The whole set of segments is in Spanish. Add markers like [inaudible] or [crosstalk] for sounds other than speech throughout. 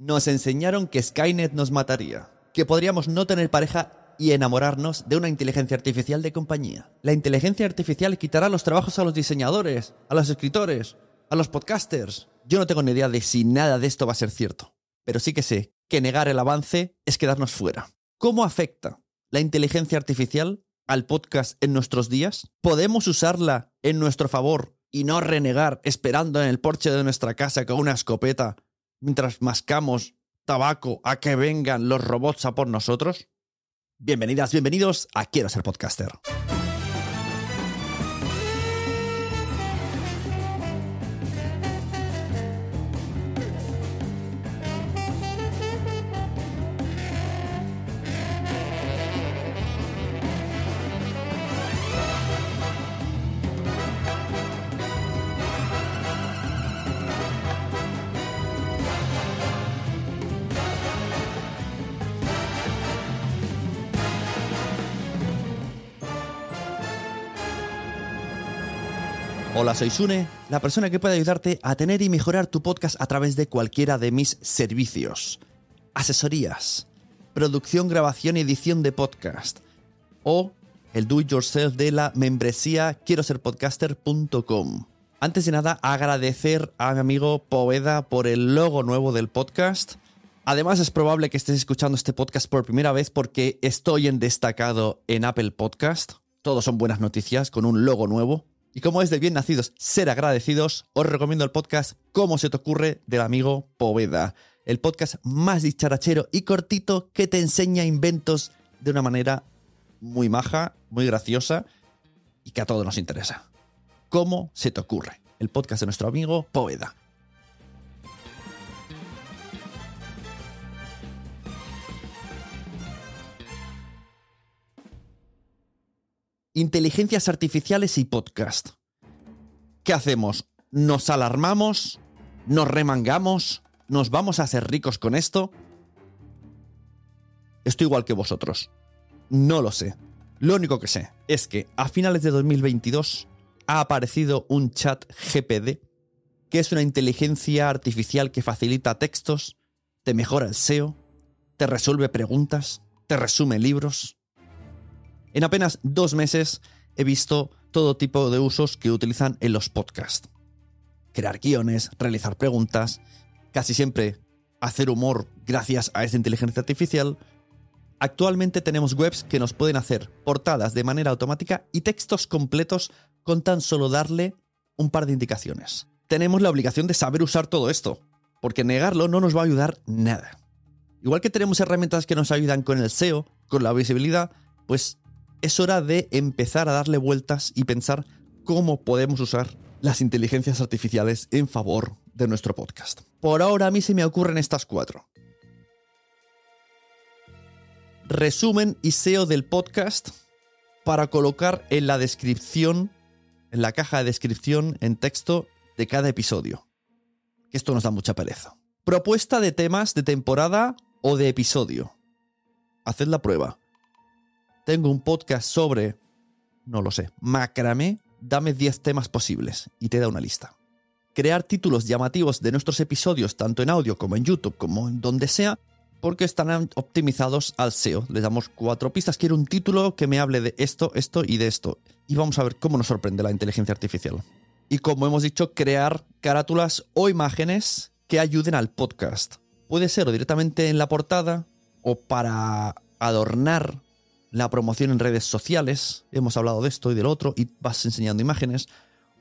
Nos enseñaron que Skynet nos mataría, que podríamos no tener pareja y enamorarnos de una inteligencia artificial de compañía. La inteligencia artificial quitará los trabajos a los diseñadores, a los escritores, a los podcasters. Yo no tengo ni idea de si nada de esto va a ser cierto, pero sí que sé que negar el avance es quedarnos fuera. ¿Cómo afecta la inteligencia artificial al podcast en nuestros días? ¿Podemos usarla en nuestro favor y no renegar esperando en el porche de nuestra casa con una escopeta mientras mascamos tabaco a que vengan los robots a por nosotros? Bienvenidas, bienvenidos a Quiero ser podcaster. Hola, soy Sune, la persona que puede ayudarte a tener y mejorar tu podcast a través de cualquiera de mis servicios. Asesorías, producción, grabación y edición de podcast. O el do it yourself de la membresía quiero ser podcaster.com. Antes de nada, agradecer a mi amigo Poveda por el logo nuevo del podcast. Además, es probable que estés escuchando este podcast por primera vez porque estoy en destacado en Apple Podcast. Todos son buenas noticias con un logo nuevo. Y como es de bien nacidos ser agradecidos, os recomiendo el podcast Cómo se te ocurre del amigo Poveda. El podcast más dicharachero y cortito que te enseña inventos de una manera muy maja, muy graciosa y que a todos nos interesa. ¿Cómo se te ocurre? El podcast de nuestro amigo Poveda. Inteligencias artificiales y podcast. ¿Qué hacemos? ¿Nos alarmamos? ¿Nos remangamos? ¿Nos vamos a hacer ricos con esto? Estoy igual que vosotros. No lo sé. Lo único que sé es que a finales de 2022 ha aparecido un chat GPD, que es una inteligencia artificial que facilita textos, te mejora el SEO, te resuelve preguntas, te resume libros. En apenas dos meses he visto todo tipo de usos que utilizan en los podcasts. Crear guiones, realizar preguntas, casi siempre hacer humor gracias a esta inteligencia artificial. Actualmente tenemos webs que nos pueden hacer portadas de manera automática y textos completos con tan solo darle un par de indicaciones. Tenemos la obligación de saber usar todo esto, porque negarlo no nos va a ayudar nada. Igual que tenemos herramientas que nos ayudan con el SEO, con la visibilidad, pues es hora de empezar a darle vueltas y pensar cómo podemos usar las inteligencias artificiales en favor de nuestro podcast. Por ahora a mí se me ocurren estas cuatro. Resumen y SEO del podcast para colocar en la descripción, en la caja de descripción en texto de cada episodio. Esto nos da mucha pereza. Propuesta de temas de temporada o de episodio. haced la prueba. Tengo un podcast sobre, no lo sé, macramé, dame 10 temas posibles y te da una lista. Crear títulos llamativos de nuestros episodios, tanto en audio como en YouTube, como en donde sea, porque están optimizados al SEO. Le damos cuatro pistas. Quiero un título que me hable de esto, esto y de esto. Y vamos a ver cómo nos sorprende la inteligencia artificial. Y como hemos dicho, crear carátulas o imágenes que ayuden al podcast. Puede ser o directamente en la portada o para adornar la promoción en redes sociales. Hemos hablado de esto y del otro y vas enseñando imágenes.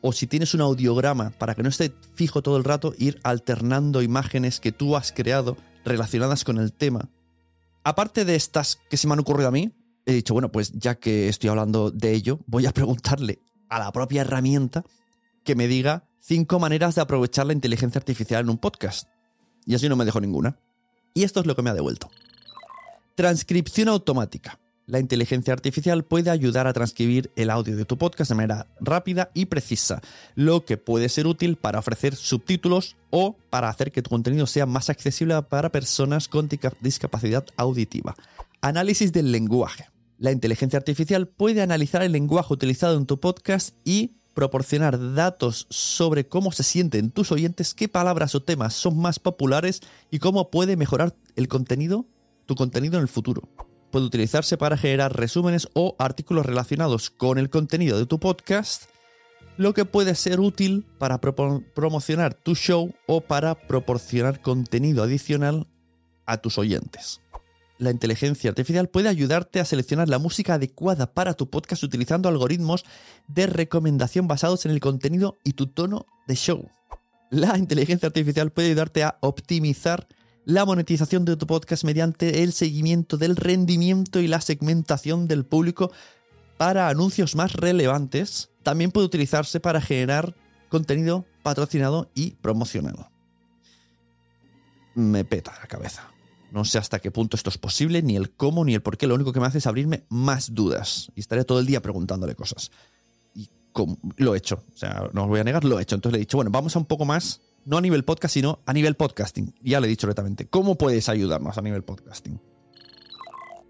O si tienes un audiograma para que no esté fijo todo el rato, ir alternando imágenes que tú has creado relacionadas con el tema. Aparte de estas que se me han ocurrido a mí, he dicho, bueno, pues ya que estoy hablando de ello, voy a preguntarle a la propia herramienta que me diga cinco maneras de aprovechar la inteligencia artificial en un podcast. Y así no me dejo ninguna. Y esto es lo que me ha devuelto. Transcripción automática la inteligencia artificial puede ayudar a transcribir el audio de tu podcast de manera rápida y precisa, lo que puede ser útil para ofrecer subtítulos o para hacer que tu contenido sea más accesible para personas con discapacidad auditiva. Análisis del lenguaje. La inteligencia artificial puede analizar el lenguaje utilizado en tu podcast y proporcionar datos sobre cómo se sienten tus oyentes, qué palabras o temas son más populares y cómo puede mejorar el contenido, tu contenido en el futuro puede utilizarse para generar resúmenes o artículos relacionados con el contenido de tu podcast, lo que puede ser útil para promocionar tu show o para proporcionar contenido adicional a tus oyentes. La inteligencia artificial puede ayudarte a seleccionar la música adecuada para tu podcast utilizando algoritmos de recomendación basados en el contenido y tu tono de show. La inteligencia artificial puede ayudarte a optimizar la monetización de tu podcast mediante el seguimiento del rendimiento y la segmentación del público para anuncios más relevantes. También puede utilizarse para generar contenido patrocinado y promocionado. Me peta la cabeza. No sé hasta qué punto esto es posible, ni el cómo, ni el por qué. Lo único que me hace es abrirme más dudas. Y estaré todo el día preguntándole cosas. Y lo he hecho. O sea, no os voy a negar, lo he hecho. Entonces le he dicho, bueno, vamos a un poco más no a nivel podcast, sino a nivel podcasting. Ya le he dicho directamente. ¿Cómo puedes ayudarnos a nivel podcasting?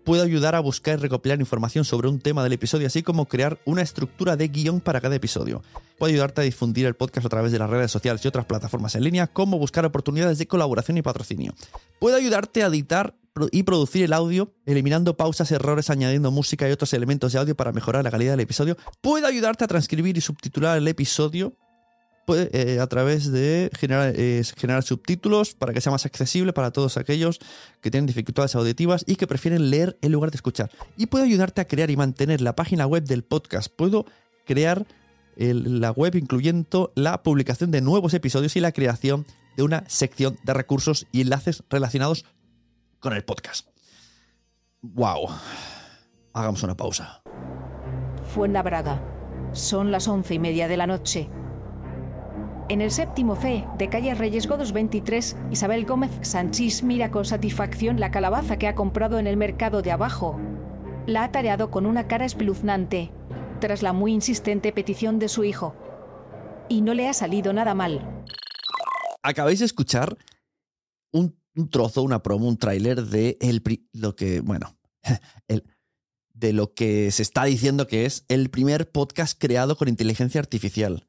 Puedo ayudar a buscar y recopilar información sobre un tema del episodio, así como crear una estructura de guion para cada episodio. Puedo ayudarte a difundir el podcast a través de las redes sociales y otras plataformas en línea, como buscar oportunidades de colaboración y patrocinio. Puedo ayudarte a editar y producir el audio, eliminando pausas, errores, añadiendo música y otros elementos de audio para mejorar la calidad del episodio. Puedo ayudarte a transcribir y subtitular el episodio eh, a través de generar, generar subtítulos para que sea más accesible para todos aquellos que tienen dificultades auditivas y que prefieren leer en lugar de escuchar. Y puedo ayudarte a crear y mantener la página web del podcast. Puedo crear la web incluyendo la publicación de nuevos episodios y la creación de una sección de recursos y enlaces relacionados con el podcast. ¡Wow! Hagamos una pausa. Fuenlabrada. Son las once y media de la noche. En el séptimo fe de calle Reyes Godos 23, Isabel Gómez Sanchís mira con satisfacción la calabaza que ha comprado en el mercado de abajo. La ha tareado con una cara espeluznante, tras la muy insistente petición de su hijo. Y no le ha salido nada mal. Acabáis de escuchar un, trozo, una promo, un tráiler de el, lo que, bueno, [laughs] de lo que se está diciendo que es el primer podcast creado con inteligencia artificial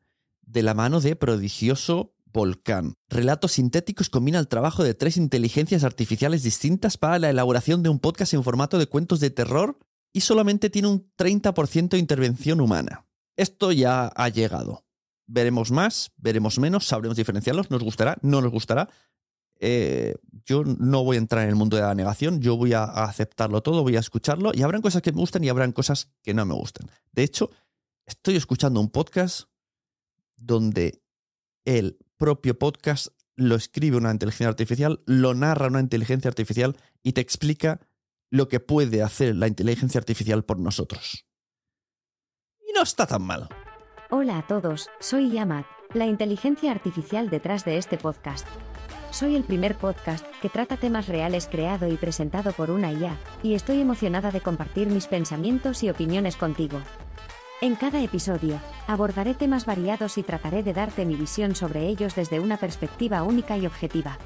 de la mano de prodigioso Volcán. Relatos sintéticos combina el trabajo de tres inteligencias artificiales distintas para la elaboración de un podcast en formato de cuentos de terror y solamente tiene un 30% de intervención humana. Esto ya ha llegado. Veremos más, veremos menos, sabremos diferenciarlos, nos gustará, no nos gustará. Eh, yo no voy a entrar en el mundo de la negación, yo voy a aceptarlo todo, voy a escucharlo y habrán cosas que me gustan y habrán cosas que no me gustan. De hecho, estoy escuchando un podcast donde el propio podcast lo escribe una inteligencia artificial, lo narra una inteligencia artificial y te explica lo que puede hacer la inteligencia artificial por nosotros. Y no está tan mal. Hola a todos, soy Yamat, la inteligencia artificial detrás de este podcast. Soy el primer podcast que trata temas reales creado y presentado por una IA, y estoy emocionada de compartir mis pensamientos y opiniones contigo. En cada episodio, abordaré temas variados y trataré de darte mi visión sobre ellos desde una perspectiva única y objetiva.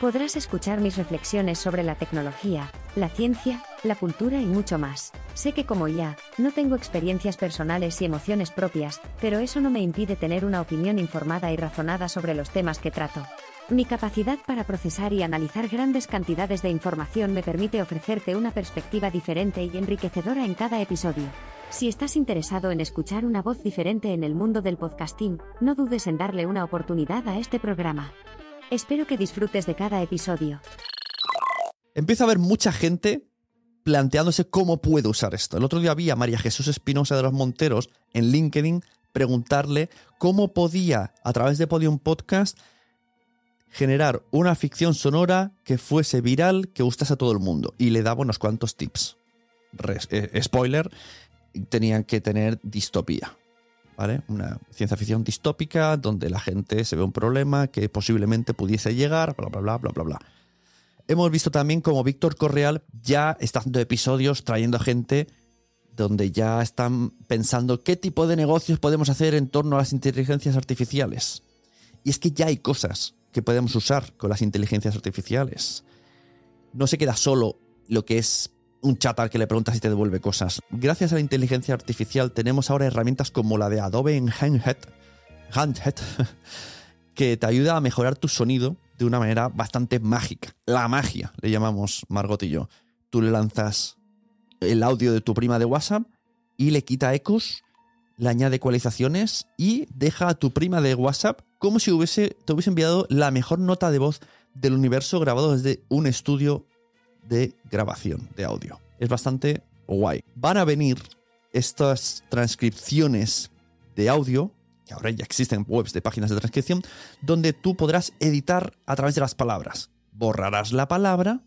Podrás escuchar mis reflexiones sobre la tecnología, la ciencia la cultura y mucho más. Sé que como ya, no tengo experiencias personales y emociones propias, pero eso no me impide tener una opinión informada y razonada sobre los temas que trato. Mi capacidad para procesar y analizar grandes cantidades de información me permite ofrecerte una perspectiva diferente y enriquecedora en cada episodio. Si estás interesado en escuchar una voz diferente en el mundo del podcasting, no dudes en darle una oportunidad a este programa. Espero que disfrutes de cada episodio. Empieza a haber mucha gente planteándose cómo puedo usar esto. El otro día vi a María Jesús Espinosa de los Monteros en LinkedIn preguntarle cómo podía, a través de Podium Podcast, generar una ficción sonora que fuese viral, que gustase a todo el mundo. Y le daba unos cuantos tips. Eh, spoiler, tenían que tener distopía. ¿Vale? Una ciencia ficción distópica donde la gente se ve un problema que posiblemente pudiese llegar, bla, bla, bla, bla, bla, bla. Hemos visto también como Víctor Correal ya está haciendo episodios trayendo gente donde ya están pensando qué tipo de negocios podemos hacer en torno a las inteligencias artificiales. Y es que ya hay cosas que podemos usar con las inteligencias artificiales. No se queda solo lo que es un chat al que le preguntas si te devuelve cosas. Gracias a la inteligencia artificial tenemos ahora herramientas como la de Adobe en Handhead, Handhead [laughs] que te ayuda a mejorar tu sonido de una manera bastante mágica. La magia, le llamamos Margot y yo. Tú le lanzas el audio de tu prima de WhatsApp y le quita ecos, le añade ecualizaciones y deja a tu prima de WhatsApp como si hubiese, te hubiese enviado la mejor nota de voz del universo grabado desde un estudio de grabación de audio. Es bastante guay. Van a venir estas transcripciones de audio, que ahora ya existen webs de páginas de transcripción, donde tú podrás editar a través de las palabras. Borrarás la palabra.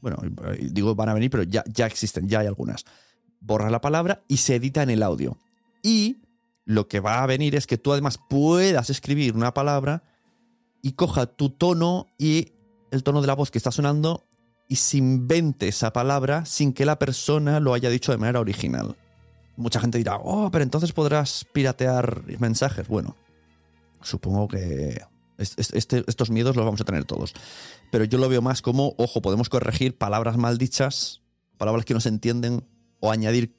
Bueno, digo van a venir, pero ya, ya existen, ya hay algunas. Borras la palabra y se edita en el audio. Y lo que va a venir es que tú además puedas escribir una palabra y coja tu tono y el tono de la voz que está sonando y se invente esa palabra sin que la persona lo haya dicho de manera original. Mucha gente dirá, oh, pero entonces podrás piratear mensajes. Bueno, supongo que este, estos miedos los vamos a tener todos. Pero yo lo veo más como, ojo, podemos corregir palabras mal dichas, palabras que no se entienden, o añadir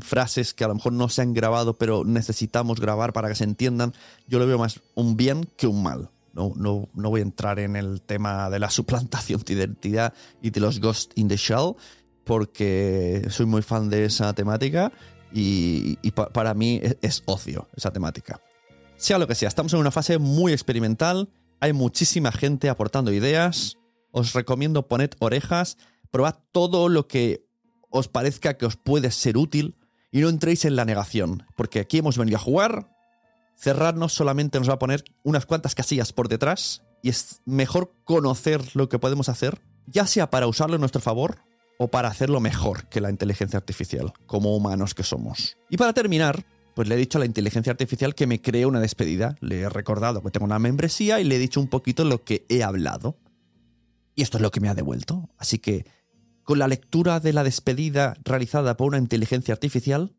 frases que a lo mejor no se han grabado, pero necesitamos grabar para que se entiendan. Yo lo veo más un bien que un mal. No, no, no, voy a entrar en el tema de la suplantación de identidad y de los Ghost in the Shell, porque soy muy fan de esa temática y, para mí es, es, ocio esa temática. Sea lo que sea, estamos en una fase muy experimental, hay muchísima gente aportando ideas, os recomiendo poned orejas, probad todo lo que os parezca que os puede ser útil y no entréis en la negación, porque aquí hemos venido a jugar cerrarnos solamente nos va a poner unas cuantas casillas por detrás y es mejor conocer lo que podemos hacer, ya sea para usarlo en nuestro favor o para hacerlo mejor que la inteligencia artificial, como humanos que somos. Y para terminar, pues le he dicho a la inteligencia artificial que me cree una despedida, le he recordado que tengo una membresía y le he dicho un poquito lo que he hablado. Y esto es lo que me ha devuelto. Así que, con la lectura de la despedida realizada por una inteligencia artificial,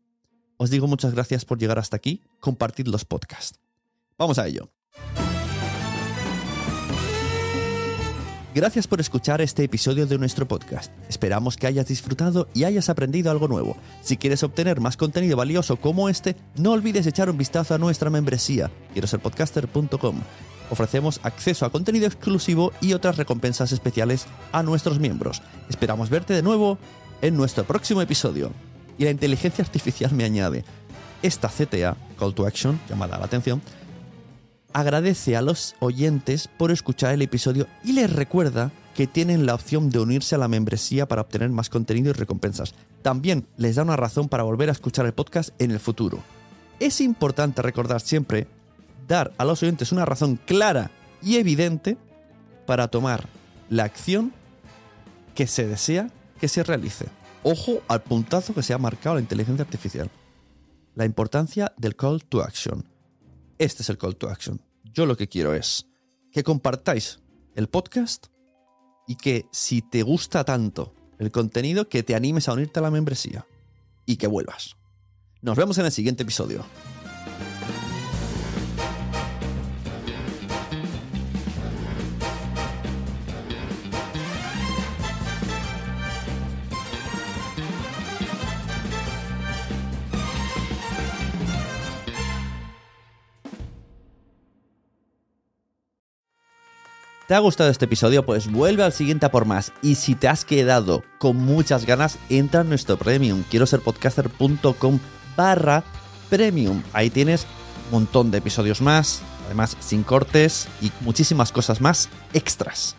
os digo muchas gracias por llegar hasta aquí, compartid los podcasts. Vamos a ello. Gracias por escuchar este episodio de nuestro podcast. Esperamos que hayas disfrutado y hayas aprendido algo nuevo. Si quieres obtener más contenido valioso como este, no olvides echar un vistazo a nuestra membresía, quiero. Ofrecemos acceso a contenido exclusivo y otras recompensas especiales a nuestros miembros. Esperamos verte de nuevo en nuestro próximo episodio y la inteligencia artificial me añade, esta CTA, Call to Action, llamada la atención, agradece a los oyentes por escuchar el episodio y les recuerda que tienen la opción de unirse a la membresía para obtener más contenido y recompensas. También les da una razón para volver a escuchar el podcast en el futuro. Es importante recordar siempre dar a los oyentes una razón clara y evidente para tomar la acción que se desea que se realice. Ojo al puntazo que se ha marcado la inteligencia artificial. La importancia del call to action. Este es el call to action. Yo lo que quiero es que compartáis el podcast y que si te gusta tanto el contenido, que te animes a unirte a la membresía y que vuelvas. Nos vemos en el siguiente episodio. ¿Te ha gustado este episodio? Pues vuelve al siguiente a por más. Y si te has quedado con muchas ganas, entra en nuestro premium. Quiero ser podcaster.com barra premium. Ahí tienes un montón de episodios más, además sin cortes y muchísimas cosas más extras.